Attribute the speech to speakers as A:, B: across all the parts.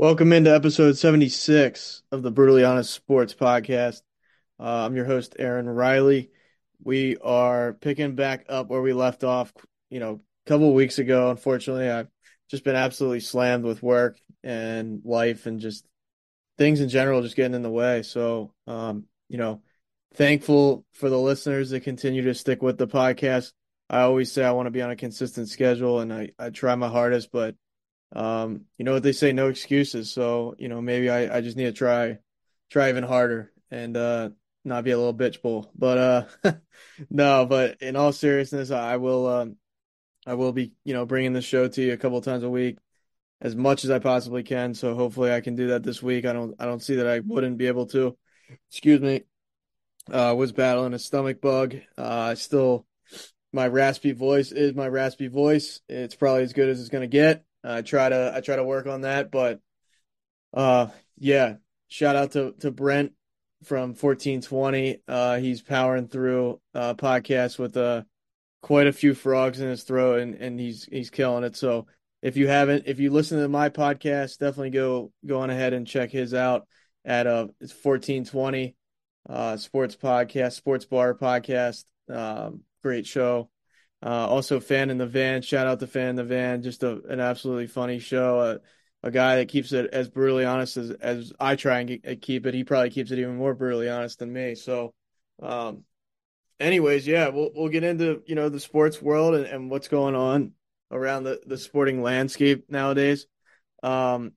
A: Welcome into episode 76 of the Brutally Honest Sports Podcast. Uh, I'm your host, Aaron Riley. We are picking back up where we left off, you know, a couple weeks ago. Unfortunately, I've just been absolutely slammed with work and life and just things in general just getting in the way. So, um, you know, thankful for the listeners that continue to stick with the podcast. I always say I want to be on a consistent schedule and I, I try my hardest, but um, you know what they say, no excuses. So, you know, maybe I, I just need to try, try even harder and, uh, not be a little bitch bull, but, uh, no, but in all seriousness, I will, um, I will be, you know, bringing the show to you a couple times a week as much as I possibly can. So hopefully I can do that this week. I don't, I don't see that I wouldn't be able to, excuse me. Uh, was battling a stomach bug. Uh, I still, my raspy voice is my raspy voice. It's probably as good as it's going to get. I try to I try to work on that, but uh yeah, shout out to to Brent from 1420. Uh he's powering through uh podcasts with uh quite a few frogs in his throat and and he's he's killing it. So if you haven't if you listen to my podcast, definitely go go on ahead and check his out at uh it's 1420 uh sports podcast, sports bar podcast. Um great show. Uh, also, fan in the van. Shout out to fan in the van. Just a, an absolutely funny show. Uh, a guy that keeps it as brutally honest as as I try and keep it. He probably keeps it even more brutally honest than me. So, um, anyways, yeah, we'll we'll get into you know the sports world and, and what's going on around the the sporting landscape nowadays. Um,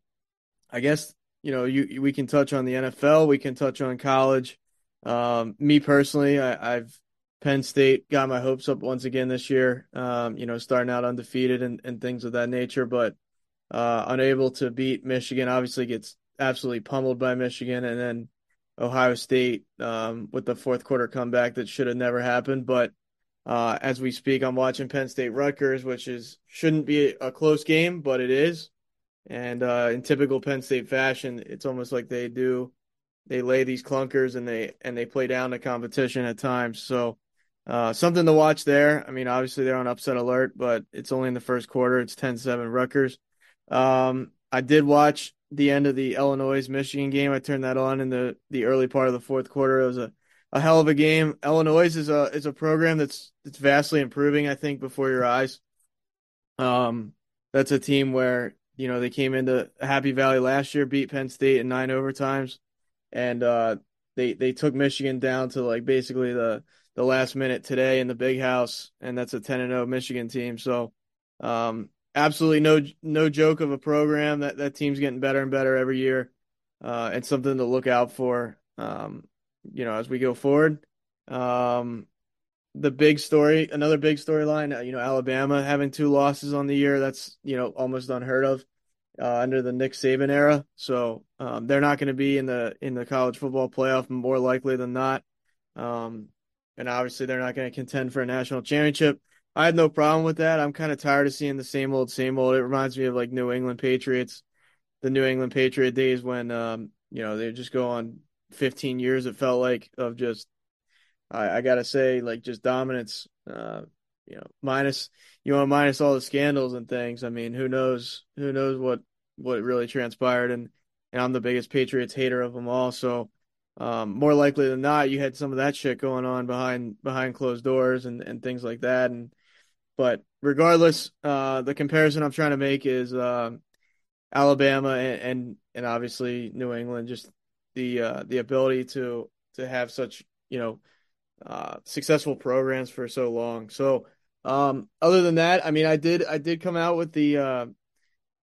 A: I guess you know you we can touch on the NFL. We can touch on college. Um, me personally, I, I've Penn State got my hopes up once again this year. Um, you know, starting out undefeated and, and things of that nature, but uh, unable to beat Michigan. Obviously, gets absolutely pummeled by Michigan, and then Ohio State um, with the fourth quarter comeback that should have never happened. But uh, as we speak, I'm watching Penn State Rutgers, which is shouldn't be a close game, but it is. And uh, in typical Penn State fashion, it's almost like they do they lay these clunkers and they and they play down the competition at times. So uh, something to watch there. I mean, obviously they're on upset alert, but it's only in the first quarter. It's 10-7 Rutgers. Um, I did watch the end of the Illinois Michigan game. I turned that on in the the early part of the fourth quarter. It was a, a hell of a game. Illinois is a is a program that's that's vastly improving. I think before your eyes. Um, that's a team where you know they came into Happy Valley last year, beat Penn State in nine overtimes, and uh, they they took Michigan down to like basically the the last minute today in the big house, and that's a 10 and 0 Michigan team. So, um, absolutely no no joke of a program. That that team's getting better and better every year, uh, and something to look out for. Um, you know, as we go forward. Um, the big story, another big storyline. Uh, you know, Alabama having two losses on the year. That's you know almost unheard of uh, under the Nick Saban era. So um, they're not going to be in the in the college football playoff more likely than not. Um, and obviously they're not going to contend for a national championship. I have no problem with that. I'm kind of tired of seeing the same old, same old. It reminds me of like New England Patriots, the New England Patriot days when, um, you know, they just go on 15 years. It felt like of just, I, I gotta say, like just dominance. Uh, you know, minus you want minus all the scandals and things. I mean, who knows? Who knows what what really transpired? And and I'm the biggest Patriots hater of them all. So um, more likely than not, you had some of that shit going on behind behind closed doors and, and things like that. And but regardless, uh, the comparison I'm trying to make is uh, Alabama and, and, and obviously New England. Just the uh, the ability to to have such you know uh, successful programs for so long. So um, other than that, I mean, I did I did come out with the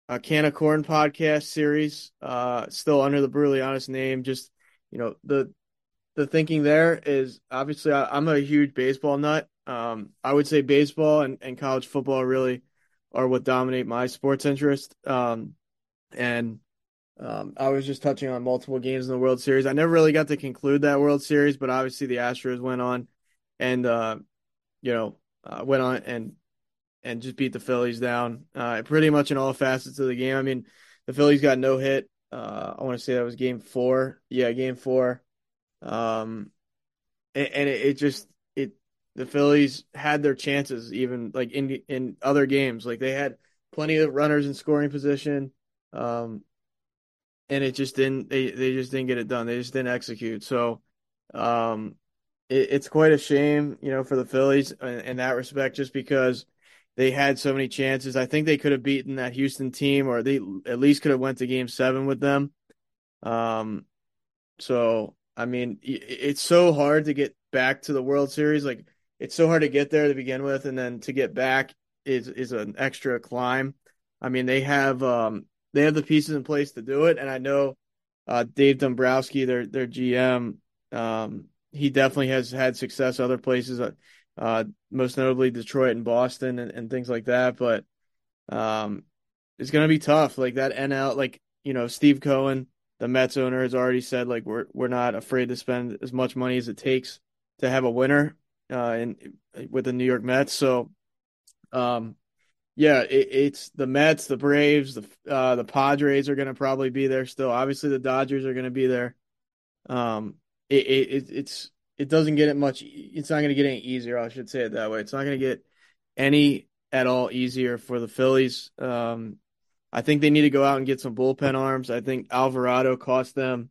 A: uh, Can of Corn podcast series, uh, still under the brutally honest name. Just you know the the thinking there is obviously I, am a huge baseball nut. Um, I would say baseball and, and college football really are what dominate my sports interest. Um, and um, I was just touching on multiple games in the World Series. I never really got to conclude that World Series, but obviously the Astros went on and uh, you know uh, went on and and just beat the Phillies down uh, pretty much in all facets of the game. I mean, the Phillies got no hit. Uh, I want to say that was Game Four. Yeah, Game Four. Um, and, and it, it, just it the Phillies had their chances even like in in other games. Like they had plenty of runners in scoring position. Um, and it just didn't they, they just didn't get it done. They just didn't execute. So um it, it's quite a shame, you know, for the Phillies in, in, that respect, just because they had so many chances. I think they could have beaten that Houston team, or they at least could have went to Game Seven with them. Um, so I mean, it's so hard to get back to the World Series. Like it's so hard to get there to begin with, and then to get back is is an extra climb. I mean, they have um they have the pieces in place to do it, and I know uh, Dave Dombrowski, their their GM, um, he definitely has had success other places, uh, most notably Detroit and Boston and, and things like that. But um, it's going to be tough. Like that NL, like you know, Steve Cohen, the Mets owner, has already said like we're we're not afraid to spend as much money as it takes to have a winner uh, in with the New York Mets. So, um, yeah, it, it's the Mets, the Braves, the uh, the Padres are going to probably be there still. Obviously, the Dodgers are going to be there. Um, it, it it's it doesn't get it much. It's not going to get any easier. I should say it that way. It's not going to get any at all easier for the Phillies. Um, I think they need to go out and get some bullpen arms. I think Alvarado cost them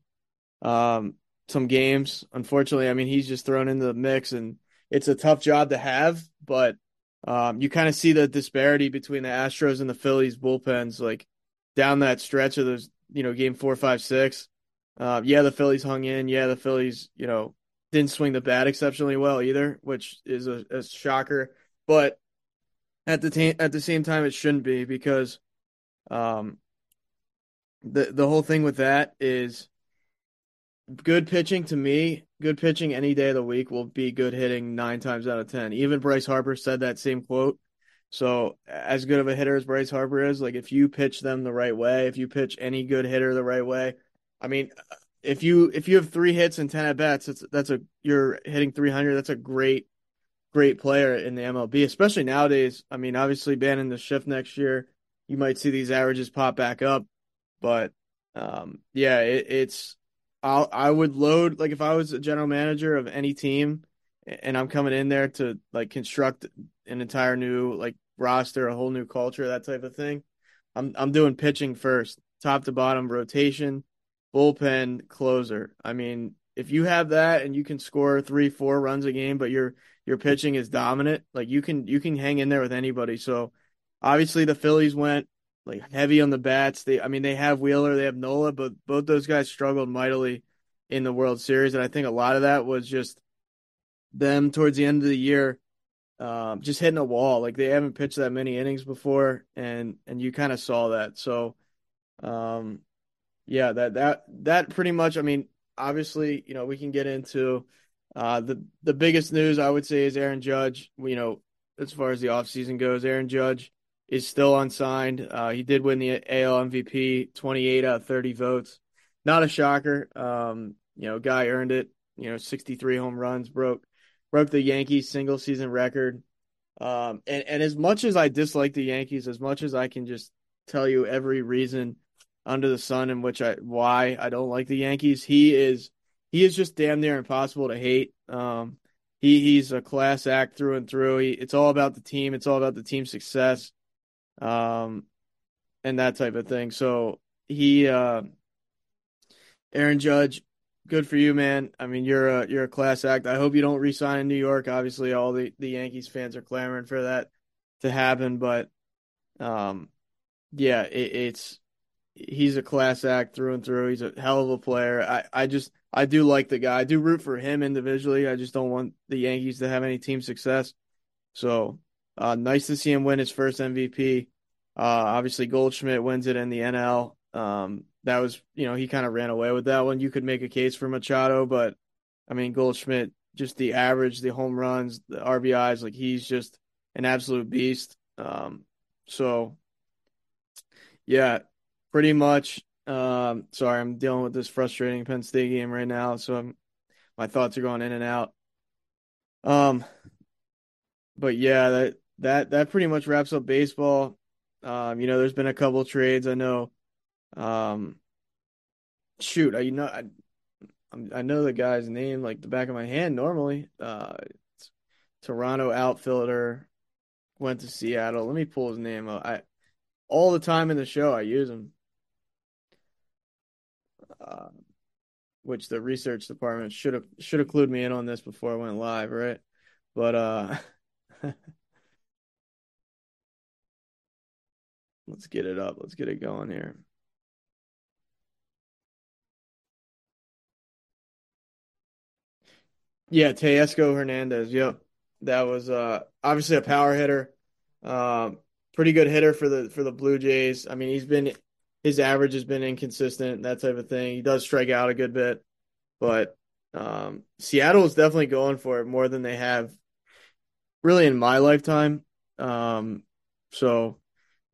A: um, some games. Unfortunately, I mean he's just thrown into the mix, and it's a tough job to have. But um, you kind of see the disparity between the Astros and the Phillies bullpens, like down that stretch of those, you know, game four, five, six. Uh, yeah, the Phillies hung in. Yeah, the Phillies, you know, didn't swing the bat exceptionally well either, which is a, a shocker. But at the t- at the same time, it shouldn't be because um, the the whole thing with that is good pitching to me. Good pitching any day of the week will be good hitting nine times out of ten. Even Bryce Harper said that same quote. So as good of a hitter as Bryce Harper is, like if you pitch them the right way, if you pitch any good hitter the right way, I mean, if you if you have three hits and ten at bats, that's that's a you're hitting 300. That's a great great player in the MLB, especially nowadays. I mean, obviously banning the shift next year, you might see these averages pop back up, but um, yeah, it, it's I'll I would load like if I was a general manager of any team and I'm coming in there to like construct an entire new like roster, a whole new culture, that type of thing. I'm I'm doing pitching first, top to bottom rotation bullpen closer. I mean, if you have that and you can score three, four runs a game, but your your pitching is dominant, like you can you can hang in there with anybody. So obviously the Phillies went like heavy on the bats. They I mean they have Wheeler, they have Nola, but both those guys struggled mightily in the World Series. And I think a lot of that was just them towards the end of the year um, just hitting a wall. Like they haven't pitched that many innings before and and you kind of saw that. So um yeah, that that that pretty much. I mean, obviously, you know, we can get into uh, the the biggest news I would say is Aaron Judge. You know, as far as the offseason goes, Aaron Judge is still unsigned. Uh, he did win the AL MVP, 28 out of 30 votes. Not a shocker. Um, you know, guy earned it. You know, 63 home runs, broke broke the Yankees single season record. Um, and, and as much as I dislike the Yankees, as much as I can just tell you every reason under the sun in which I why I don't like the Yankees. He is he is just damn near impossible to hate. Um, he he's a class act through and through. He, it's all about the team. It's all about the team success, um, and that type of thing. So he, uh, Aaron Judge, good for you, man. I mean, you're a you're a class act. I hope you don't resign in New York. Obviously, all the the Yankees fans are clamoring for that to happen, but um, yeah, it, it's he's a class act through and through. He's a hell of a player. I, I just I do like the guy. I do root for him individually. I just don't want the Yankees to have any team success. So uh, nice to see him win his first MVP. Uh, obviously Goldschmidt wins it in the NL. Um, that was you know he kind of ran away with that one. You could make a case for Machado, but I mean Goldschmidt just the average, the home runs, the RBIs, like he's just an absolute beast. Um, so yeah, pretty much. Um, sorry, I'm dealing with this frustrating Penn State game right now, so I'm, my thoughts are going in and out. Um, but yeah, that that that pretty much wraps up baseball. Um, you know, there's been a couple trades. I know. Um, shoot, I you know I I know the guy's name like the back of my hand. Normally, uh, Toronto outfielder went to Seattle. Let me pull his name up. I all the time in the show I use him. Uh, which the research department should have should have clued me in on this before I went live, right? But uh let's get it up. Let's get it going here. Yeah, Teoscar Hernandez. Yep. That was uh obviously a power hitter. Um pretty good hitter for the for the Blue Jays. I mean, he's been his average has been inconsistent, that type of thing. He does strike out a good bit, but um, Seattle is definitely going for it more than they have really in my lifetime. Um, so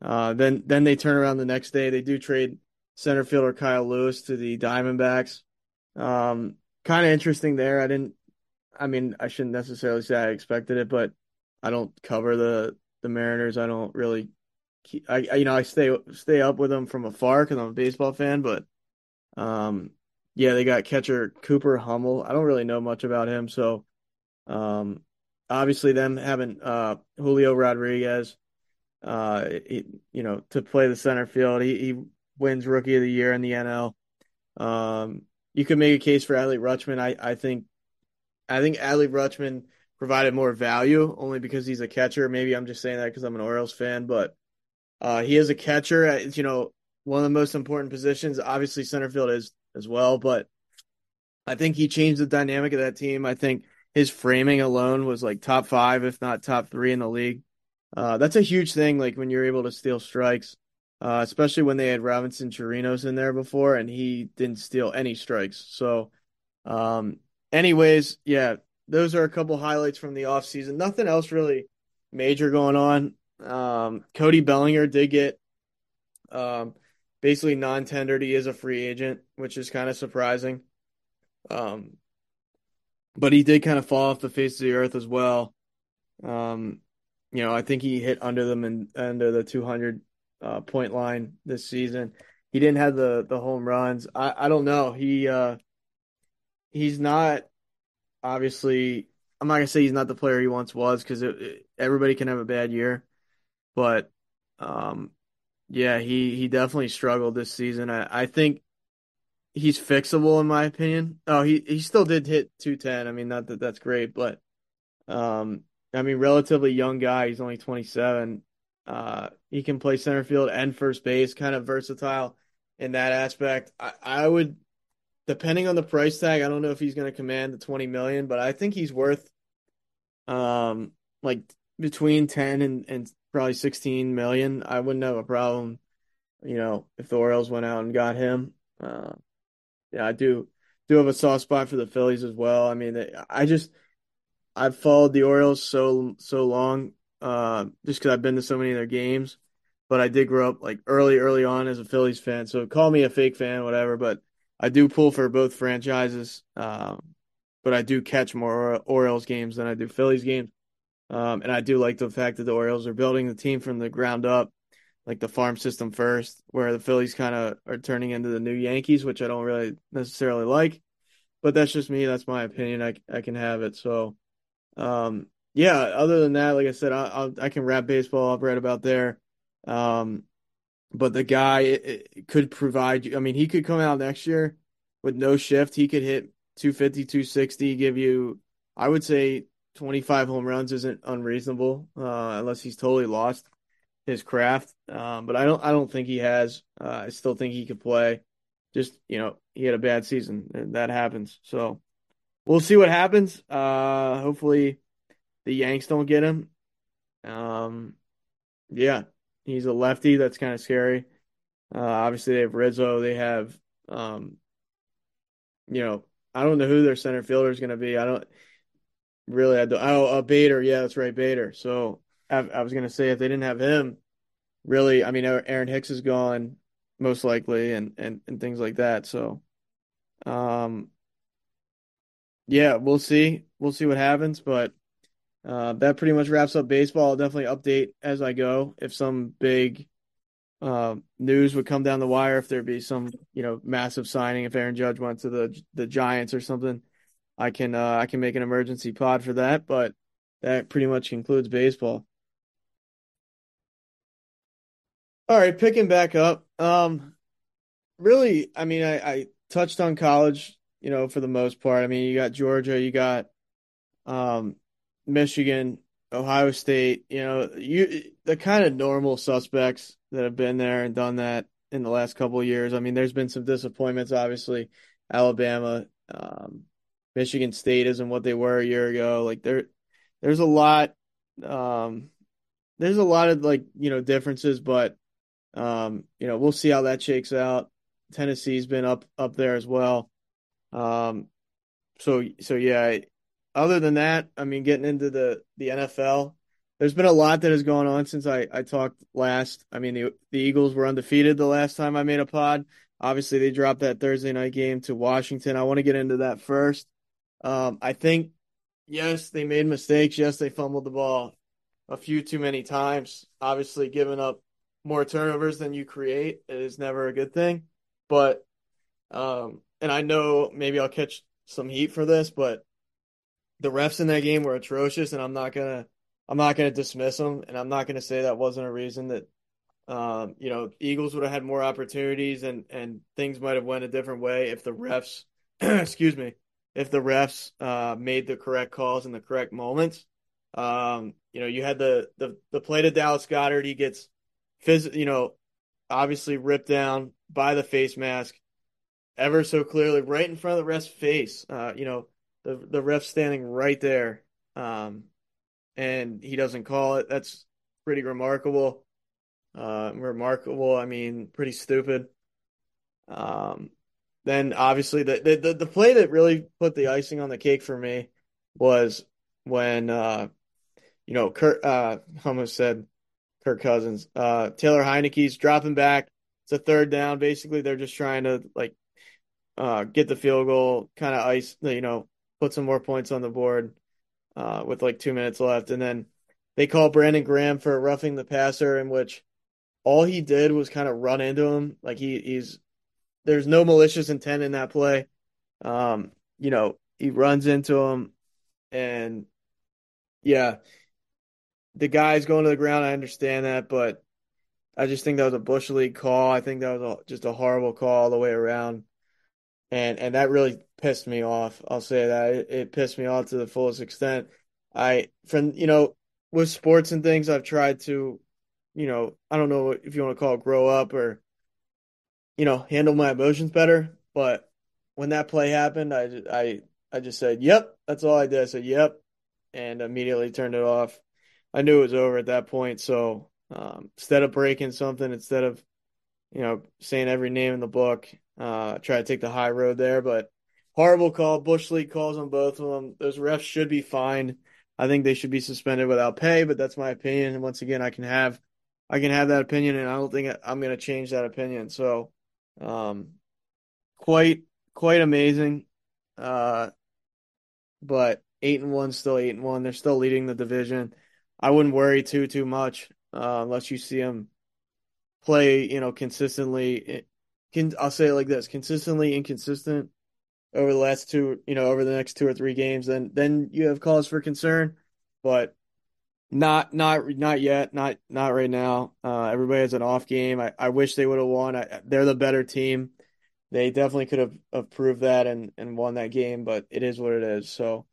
A: uh, then then they turn around the next day. They do trade center fielder Kyle Lewis to the Diamondbacks. Um, kind of interesting there. I didn't. I mean, I shouldn't necessarily say I expected it, but I don't cover the the Mariners. I don't really, I, I you know I stay stay up with them from afar because I'm a baseball fan. But um, yeah, they got catcher Cooper Hummel. I don't really know much about him, so um, obviously them having uh Julio Rodriguez, uh, he, you know, to play the center field. He he wins Rookie of the Year in the NL. Um, you could make a case for Adley Rutschman. I I think I think Adley Rutschman provided more value only because he's a catcher. Maybe I'm just saying that because I'm an Orioles fan, but uh, he is a catcher. It's, you know, one of the most important positions. Obviously, center field is as well, but I think he changed the dynamic of that team. I think his framing alone was like top five, if not top three in the league. Uh, that's a huge thing. Like when you're able to steal strikes, uh, especially when they had Robinson Chirinos in there before, and he didn't steal any strikes. So, um, anyways, yeah, those are a couple highlights from the offseason. Nothing else really major going on. Um, Cody Bellinger did get um, basically non tendered. He is a free agent, which is kind of surprising. Um, but he did kind of fall off the face of the earth as well. Um, you know, I think he hit under them and under the 200 uh, point line this season. He didn't have the the home runs. I I don't know. He uh he's not obviously, I'm not gonna say he's not the player he once was because everybody can have a bad year, but um, yeah, he he definitely struggled this season. I, I think he's fixable in my opinion. Oh, he he still did hit 210. I mean, not that that's great, but um, I mean, relatively young guy. He's only 27. Uh, he can play center field and first base, kind of versatile in that aspect. I, I would depending on the price tag, I don't know if he's going to command the 20 million, but I think he's worth um like between 10 and and probably 16 million. I wouldn't have a problem, you know, if the Orioles went out and got him. Uh yeah, I do do have a soft spot for the Phillies as well. I mean, I just I've followed the Orioles so so long uh just cuz I've been to so many of their games, but I did grow up like early early on as a Phillies fan. So call me a fake fan whatever, but I do pull for both franchises, um, but I do catch more Orioles games than I do Phillies games. Um, and I do like the fact that the Orioles are building the team from the ground up, like the farm system first, where the Phillies kind of are turning into the new Yankees, which I don't really necessarily like. But that's just me. That's my opinion. I, I can have it. So, um, yeah. Other than that, like I said, I, I'll, I can wrap baseball up right about there. Um, but the guy it, it could provide you. I mean, he could come out next year with no shift. He could hit 250, 260, give you, I would say 25 home runs isn't unreasonable, uh, unless he's totally lost his craft. Um, but I don't I don't think he has. Uh, I still think he could play. Just you know, he had a bad season, and that happens. So we'll see what happens. Uh, hopefully, the Yanks don't get him. Um, yeah, he's a lefty. That's kind of scary. Uh, obviously, they have Rizzo. They have, um, you know, I don't know who their center fielder is going to be. I don't really. I don't, oh, uh, Bader. Yeah, that's right, Bader. So I, I was going to say if they didn't have him, really, I mean, Aaron Hicks is gone most likely, and and and things like that. So, um, yeah, we'll see. We'll see what happens, but uh, that pretty much wraps up baseball. I'll definitely update as I go if some big uh, news would come down the wire, if there'd be some you know massive signing, if Aaron Judge went to the the Giants or something. I can uh, I can make an emergency pod for that, but that pretty much concludes baseball. All right, picking back up. Um, really, I mean, I, I touched on college, you know, for the most part. I mean, you got Georgia, you got um, Michigan, Ohio State. You know, you the kind of normal suspects that have been there and done that in the last couple years. I mean, there's been some disappointments, obviously. Alabama, um, Michigan State isn't what they were a year ago. Like there, there's a lot. Um, there's a lot of like you know differences, but um, you know, we'll see how that shakes out. Tennessee's been up up there as well. Um, so so yeah. Other than that, I mean, getting into the the NFL, there's been a lot that has gone on since I I talked last. I mean, the the Eagles were undefeated the last time I made a pod. Obviously, they dropped that Thursday night game to Washington. I want to get into that first. Um, I think yes, they made mistakes. Yes, they fumbled the ball a few too many times. Obviously, giving up more turnovers than you create is never a good thing. But um, and I know maybe I'll catch some heat for this, but the refs in that game were atrocious, and I'm not gonna I'm not gonna dismiss them, and I'm not gonna say that wasn't a reason that um, you know Eagles would have had more opportunities and and things might have went a different way if the refs excuse me if the refs uh, made the correct calls in the correct moments. Um, you know, you had the the the play to Dallas Goedert. he gets phys- you know, obviously ripped down by the face mask ever so clearly right in front of the ref's face. Uh, you know, the the ref standing right there. Um, and he doesn't call it. That's pretty remarkable. Uh, remarkable. I mean, pretty stupid. Um, then obviously the, the, the play that really put the icing on the cake for me was when uh, you know, Kurt uh, almost said Kirk Cousins. Uh, Taylor Heinicke's dropping back. It's a third down. Basically, they're just trying to like uh, get the field goal, kind of ice, you know, put some more points on the board uh, with like two minutes left, and then they call Brandon Graham for roughing the passer, in which all he did was kind of run into him. Like he he's there's no malicious intent in that play. Um, you know, he runs into him, and yeah, the guy's going to the ground. I understand that, but I just think that was a bush league call. I think that was a, just a horrible call all the way around, and and that really pissed me off. I'll say that it, it pissed me off to the fullest extent. I from you know with sports and things, I've tried to, you know, I don't know if you want to call it grow up or, you know, handle my emotions better. But when that play happened, I I I just said, "Yep," that's all I did. I said, "Yep," and immediately turned it off. I knew it was over at that point. So um, instead of breaking something, instead of you know saying every name in the book, uh, try to take the high road there. But horrible call. Bush League calls on both of them. Those refs should be fined. I think they should be suspended without pay. But that's my opinion. And once again, I can have I can have that opinion, and I don't think I'm going to change that opinion. So, um, quite quite amazing. Uh, but eight and one, still eight and one. They're still leading the division. I wouldn't worry too too much uh, unless you see them play, you know, consistently. Can I'll say it like this: consistently inconsistent over the last two, you know, over the next two or three games. Then then you have cause for concern, but not not not yet, not not right now. Uh, everybody has an off game. I, I wish they would have won. I, they're the better team. They definitely could have, have proved that and, and won that game, but it is what it is. So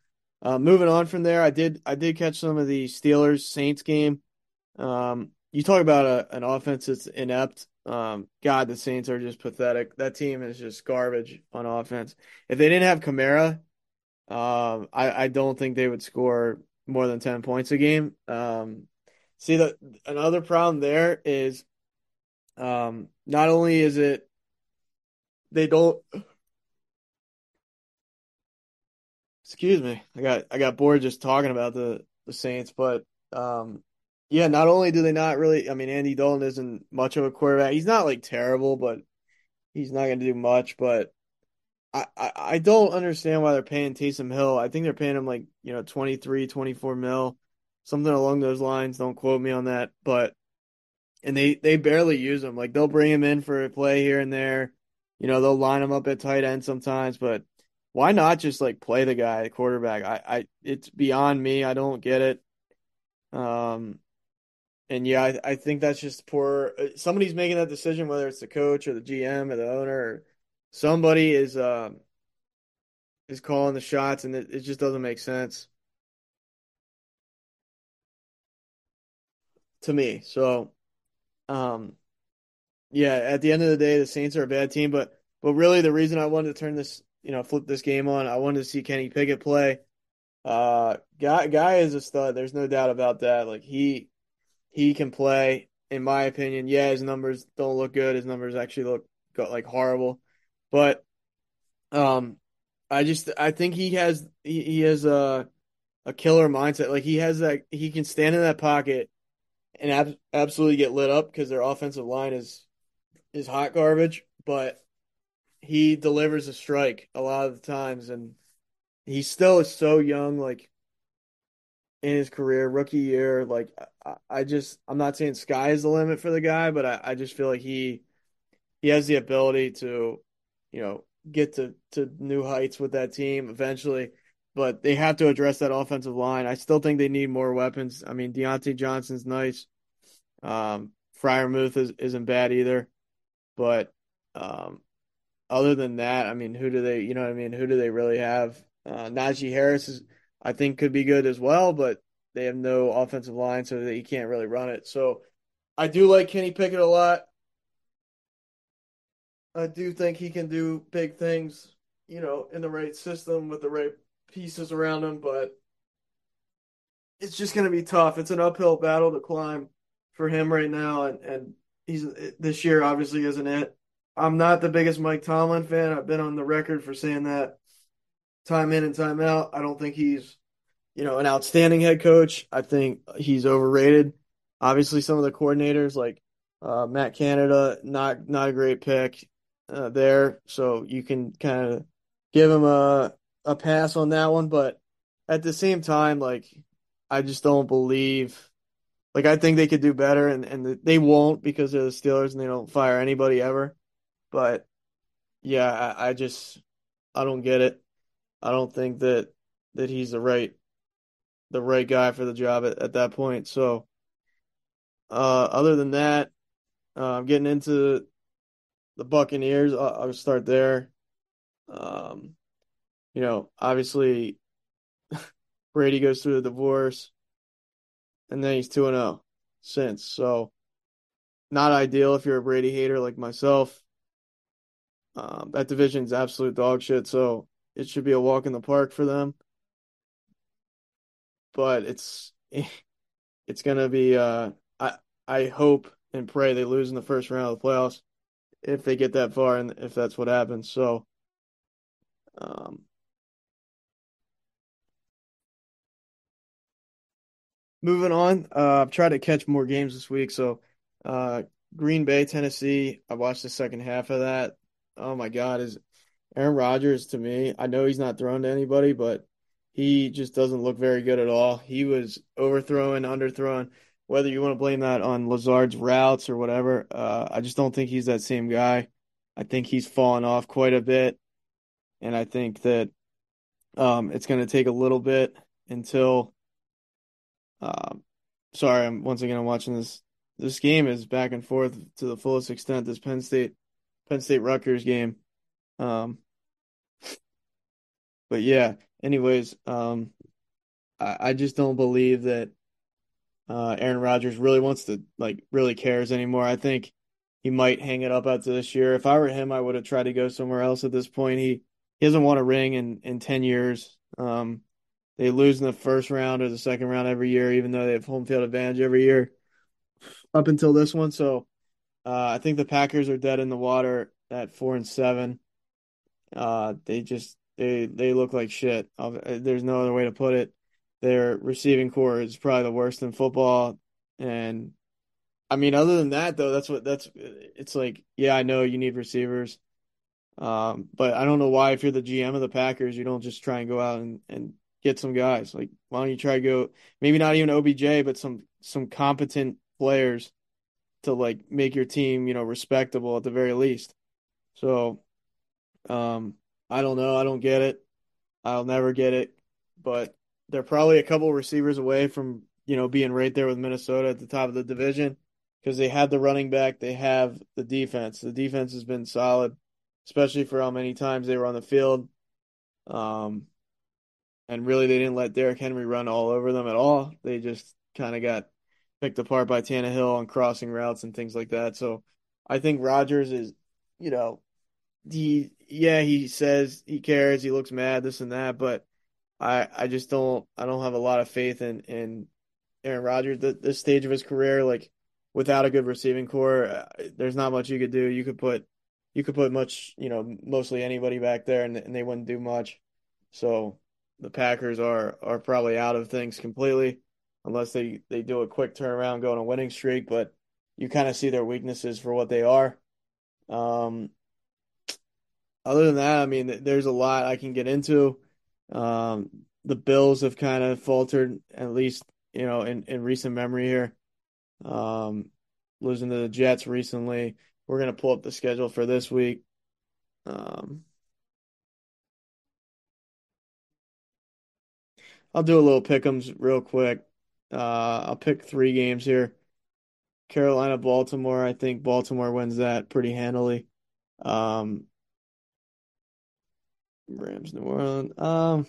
A: Uh, moving on from there, I did I did catch some of the Steelers Saints game. Um, you talk about a, an offense that's inept. Um, God, the Saints are just pathetic. That team is just garbage on offense. If they didn't have Kamara, um, I, I don't think they would score more than 10 points a game. Um, see the another problem there is um, not only is it they don't excuse me, I got I got bored just talking about the the Saints, but um, yeah, not only do they not really, I mean, Andy Dalton isn't much of a quarterback. He's not like terrible, but he's not going to do much. But I, I, don't understand why they're paying Taysom Hill. I think they're paying him like, you know, 23, 24 mil, something along those lines. Don't quote me on that. But, and they, they barely use him. Like they'll bring him in for a play here and there. You know, they'll line him up at tight end sometimes, but why not just like play the guy, quarterback? I, I, it's beyond me. I don't get it. Um, and yeah, I, I think that's just poor. Uh, somebody's making that decision, whether it's the coach or the GM or the owner. Or somebody is um is calling the shots, and it, it just doesn't make sense to me. So, um, yeah, at the end of the day, the Saints are a bad team, but but really the reason I wanted to turn this, you know, flip this game on, I wanted to see Kenny Pickett play. Uh, guy guy is a stud. There's no doubt about that. Like he he can play, in my opinion. Yeah, his numbers don't look good. His numbers actually look like horrible, but um, I just I think he has he, he has a a killer mindset. Like he has that he can stand in that pocket and ab- absolutely get lit up because their offensive line is is hot garbage, but he delivers a strike a lot of the times and he still is so young like in his career, rookie year. Like I, I just I'm not saying sky is the limit for the guy, but I, I just feel like he he has the ability to, you know, get to, to new heights with that team eventually. But they have to address that offensive line. I still think they need more weapons. I mean, Diontae Johnson's nice. Um, Freiermuth is, isn't bad either. But um, other than that, I mean, who do they, you know what I mean? Who do they really have? Uh, Najee Harris is I think could be good as well, but they have no offensive line, so that he can't really run it. So I do like Kenny Pickett a lot. I do think he can do big things, you know, in the right system with the right pieces around him, but it's just going to be tough. It's an uphill battle to climb for him right now, and and he's this year obviously isn't it. I'm not the biggest Mike Tomlin fan. I've been on the record for saying that time in and time out. I don't think he's, you know, an outstanding head coach. I think he's overrated. Obviously, some of the coordinators like uh, Matt Canada, not not a great pick uh, there. So you can kind of give him a a pass on that one. But at the same time, like I just don't believe. Like I think they could do better, and and they won't because they're the Steelers and they don't fire anybody ever. But yeah, I, I just I don't get it. I don't think that that he's the right the right guy for the job at, at that point. So uh, other than that, uh, I'm getting into the Buccaneers. I'll, I'll start there. Um, you know, obviously Brady goes through the divorce, and then he's two and zero oh since. So not ideal if you're a Brady hater like myself. Um, that division's absolute dog shit. So it should be a walk in the park for them. But it's it's gonna be uh I I hope and pray they lose in the first round of the playoffs if they get that far and if that's what happens. So um moving on, uh I've tried to catch more games this week, so uh Green Bay, Tennessee, I watched the second half of that. Oh my god, is Aaron Rodgers to me, I know he's not thrown to anybody, but he just doesn't look very good at all. He was overthrowing, underthrowing. Whether you want to blame that on Lazard's routes or whatever, uh, I just don't think he's that same guy. I think he's fallen off quite a bit, and I think that um, it's going to take a little bit until. Um, sorry, I'm once again I'm watching this. This game is back and forth to the fullest extent. This Penn State, Penn State Rutgers game. Um, but yeah, anyways, um, I, I just don't believe that uh, Aaron Rodgers really wants to like really cares anymore. I think he might hang it up after this year. If I were him, I would have tried to go somewhere else at this point. He he doesn't want a ring in in ten years. Um, they lose in the first round or the second round every year, even though they have home field advantage every year up until this one. So uh, I think the Packers are dead in the water at four and seven. Uh, they just they they look like shit. There's no other way to put it. Their receiving core is probably the worst in football, and I mean, other than that, though, that's what that's. It's like, yeah, I know you need receivers, um, but I don't know why if you're the GM of the Packers, you don't just try and go out and, and get some guys. Like, why don't you try to go maybe not even OBJ, but some some competent players to like make your team, you know, respectable at the very least. So, um, I don't know. I don't get it. I'll never get it. But they're probably a couple receivers away from, you know, being right there with Minnesota at the top of the division because they have the running back, they have the defense. The defense has been solid, especially for how many times they were on the field. Um, and really, they didn't let Derrick Henry run all over them at all. They just kind of got picked apart by Tannehill on crossing routes and things like that. So I think Rodgers is, you know, he yeah he says he cares, he looks mad, this and that, but I I just don't I don't have a lot of faith in in Aaron Rodgers at this stage of his career. Like without a good receiving core, uh, there's not much you could do. You could put you could put much you know mostly anybody back there and and they wouldn't do much. So the Packers are are probably out of things completely unless they they do a quick turnaround, go on a winning streak. But you kind of see their weaknesses for what they are. Um, other than that, I mean, there's a lot I can get into. Um, the Bills have kind of faltered, at least you know, in, in recent memory here. Um, losing to the Jets recently. We're gonna pull up the schedule for this week. Um, I'll do a little pick'ems real quick. Uh, I'll pick three games here. Carolina, Baltimore. I think Baltimore wins that pretty handily. Um, Rams, New Orleans. Um,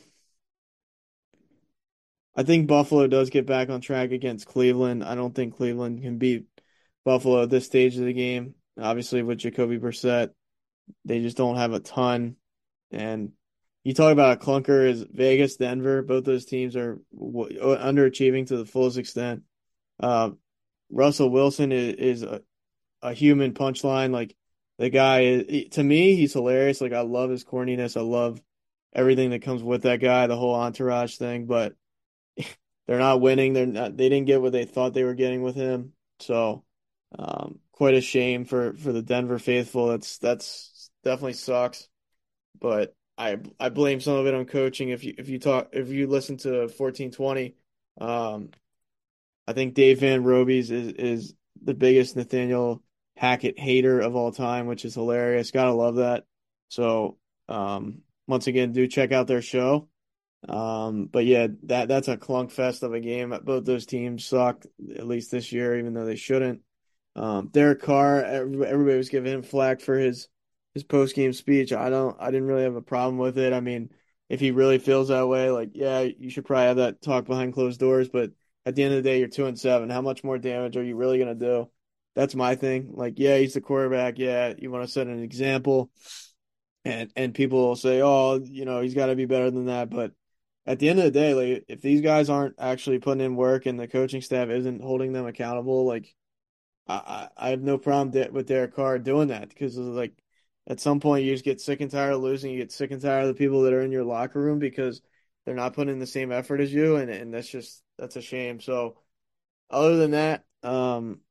A: I think Buffalo does get back on track against Cleveland. I don't think Cleveland can beat Buffalo at this stage of the game. Obviously, with Jacoby Brissett, they just don't have a ton. And you talk about a clunker is Vegas, Denver. Both those teams are w- underachieving to the fullest extent. Uh, Russell Wilson is, is a, a, human punchline. Like the guy to me, he's hilarious. Like I love his corniness. I love everything that comes with that guy, the whole entourage thing. But they're not winning. They're not. They didn't get what they thought they were getting with him. So, um, quite a shame for for the Denver faithful. That's that's definitely sucks. But I I blame some of it on coaching. If you if you talk if you listen to fourteen twenty, um, I think Dave Van Robies is is the biggest Nathaniel Hackett hater of all time, which is hilarious. Gotta love that. So um, once again, do check out their show. Um, but yeah, that that's a clunk fest of a game. Both those teams sucked at least this year, even though they shouldn't. Um, Derek Carr, everybody was giving him flack for his his post game speech. I don't I didn't really have a problem with it. I mean, if he really feels that way, like yeah, you should probably have that talk behind closed doors. But at the end of the day, you're two and seven. How much more damage are you really gonna do? That's my thing. Like, yeah, he's the quarterback. Yeah, you want to set an example, and and people will say, oh, you know, he's got to be better than that. But at the end of the day, like if these guys aren't actually putting in work and the coaching staff isn't holding them accountable, like I I have no problem with Derek Carr doing that because like at some point you just get sick and tired of losing. You get sick and tired of the people that are in your locker room because they're not putting in the same effort as you, and and that's just that's a shame. So, other than that, um,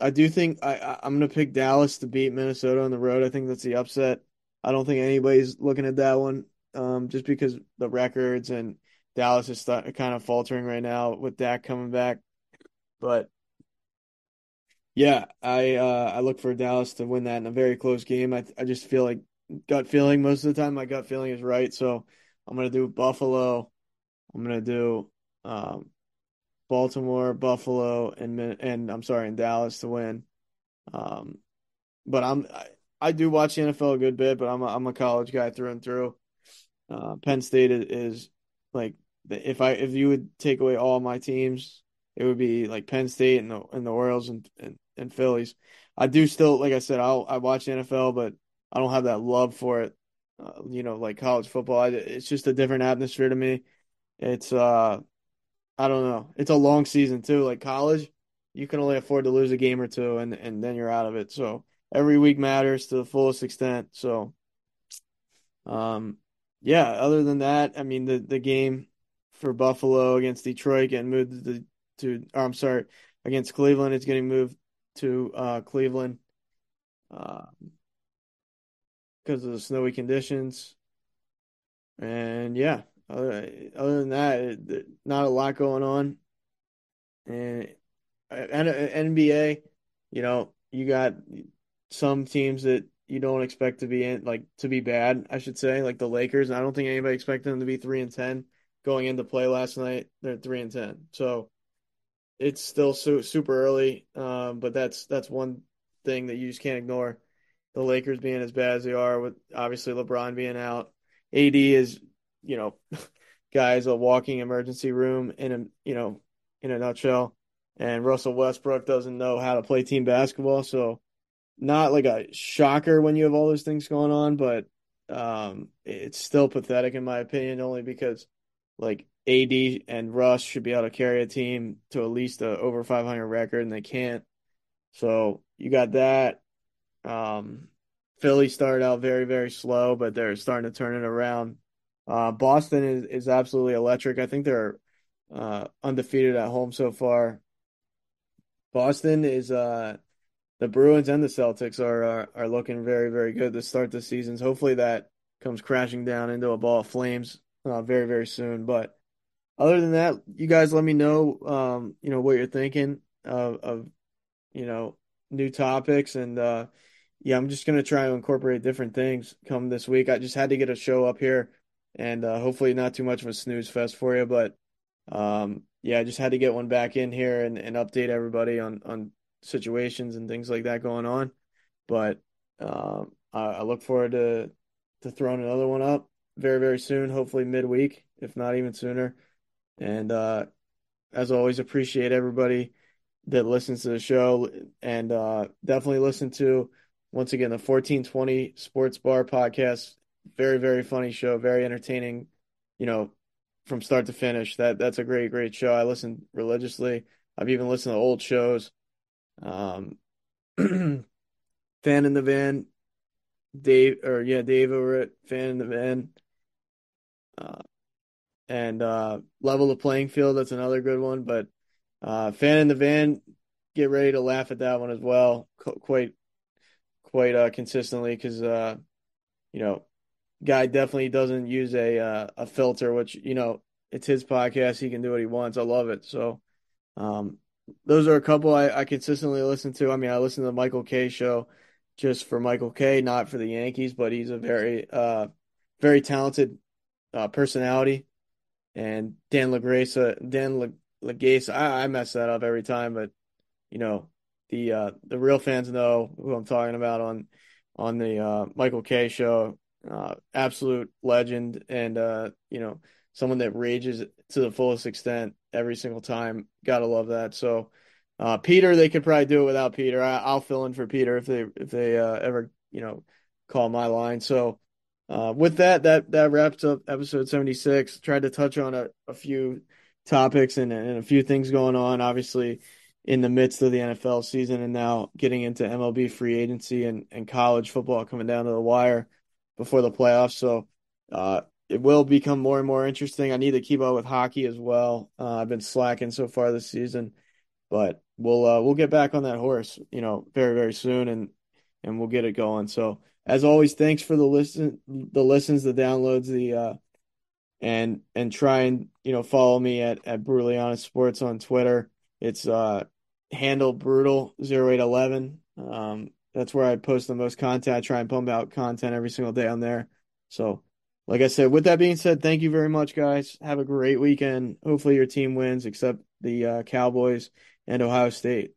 A: I do think I I'm gonna pick Dallas to beat Minnesota on the road. I think that's the upset. I don't think anybody's looking at that one, um, just because the records and Dallas is st- kind of faltering right now with Dak coming back, but yeah, I uh, I look for Dallas to win that in a very close game. I I just feel like gut feeling most of the time. My gut feeling is right, so I'm gonna do Buffalo. I'm gonna do um, Baltimore, Buffalo, and and I'm sorry, in Dallas to win. Um, but I'm I, I, do watch the NFL a good bit, but I'm a, I'm a college guy through and through. Uh, Penn State is, is like if I if you would take away all my teams, it would be like Penn State and the and the Orioles and and, and Phillies. I do still, like I said, I'll I watch NFL, but I don't have that love for it. Uh, you know, like college football. I, it's just a different atmosphere to me. It's uh, I don't know. It's a long season too. Like college, you can only afford to lose a game or two, and and then you're out of it. So every week matters to the fullest extent. So, um, yeah. Other than that, I mean the the game for Buffalo against Detroit getting moved to, to or I'm sorry, against Cleveland, it's getting moved to uh, Cleveland uh, because of the snowy conditions. And yeah, other, than that, not a lot going on. And, and NBA, you know, you got some teams that you don't expect to be in, like to be bad, I should say, like the Lakers. I don't think anybody expected them to be three and ten going into play last night. They're three and ten, so it's still su- super early. Um, but that's that's one thing that you just can't ignore. The Lakers being as bad as they are, with obviously LeBron being out, AD is you know, guys a walking emergency room in a you know in a nutshell. And Russell Westbrook doesn't know how to play team basketball, so not like a shocker when you have all those things going on, but um, it's still pathetic in my opinion, only because like AD and Russ should be able to carry a team to at least a over 500 record, and they can't. So you got that. Um, Philly started out very very slow, but they're starting to turn it around. Uh, Boston is is absolutely electric. I think they're uh, undefeated at home so far. Boston is uh, the Bruins and the Celtics are, are, are looking very very good to start the seasons. Hopefully that comes crashing down into a ball of flames uh, very very soon. But other than that, you guys let me know um, you know what you're thinking of, of you know new topics and uh, yeah, I'm just gonna try to incorporate different things come this week. I just had to get a show up here and uh, hopefully not too much of a snooze fest for you, but um, yeah, I just had to get one back in here and, and update everybody on on situations and things like that going on. But uh, I, I, look forward to to throwing another one up very very soon, hopefully midweek, if not even sooner. And uh, as always, appreciate everybody that listens to the show and uh, definitely listen to once again the 1420 Sports Bar podcast. Very very funny show, very entertaining. You know, from start to finish. That that's a great great show. I listen religiously. I've even listened to old shows. Um, fan in the van, Dave or yeah, Dave over at fan in the van. Uh, and uh, level the playing field. That's another good one. But uh, fan in the van, get ready to laugh at that one as well. quite quite uh, consistently because uh, you know, guy definitely doesn't use a uh, a filter, which you know it's his podcast. He can do what he wants. I love it. So, um, those are a couple I, I consistently listen to. I mean, I listen to the Michael Kay show just for Michael Kay, not for the Yankees, but he's a very, uh, very talented uh, personality. And Dan LaGrace, Dan LaGace, I, I mess that up every time, but you know, the uh, the real fans know who I'm talking about on on the uh, Michael Kay show. Uh, absolute legend, and uh, you know, someone that rages to the fullest extent every single time. Gotta love that. So, uh, Peter, they could probably do it without Peter. I, will fill in for Peter if they if they uh, ever you know call my line. So, uh, with that, that that wraps up episode seventy six. Tried to touch on a, a few topics and, and a few things going on. Obviously, in the midst of the NFL season, and now getting into MLB free agency and and college football coming down to the wire before the playoffs. So. Uh, it will become more and more interesting. I need to keep up with hockey as well. Uh, I've been slacking so far this season, but we'll uh, we'll get back on that horse, you know, very very soon, and and we'll get it going. So as always, thanks for the listen, the listens, the downloads, the uh, and and try and you know follow me at at brutally honest sports on Twitter. It's uh handle brutal 0811. Um, that's where I post the most content. I try and pump out content every single day on there. So like I said, with that being said, thank you very much, guys. Have a great weekend. Hopefully, your team wins, except the uh, Cowboys and Ohio State.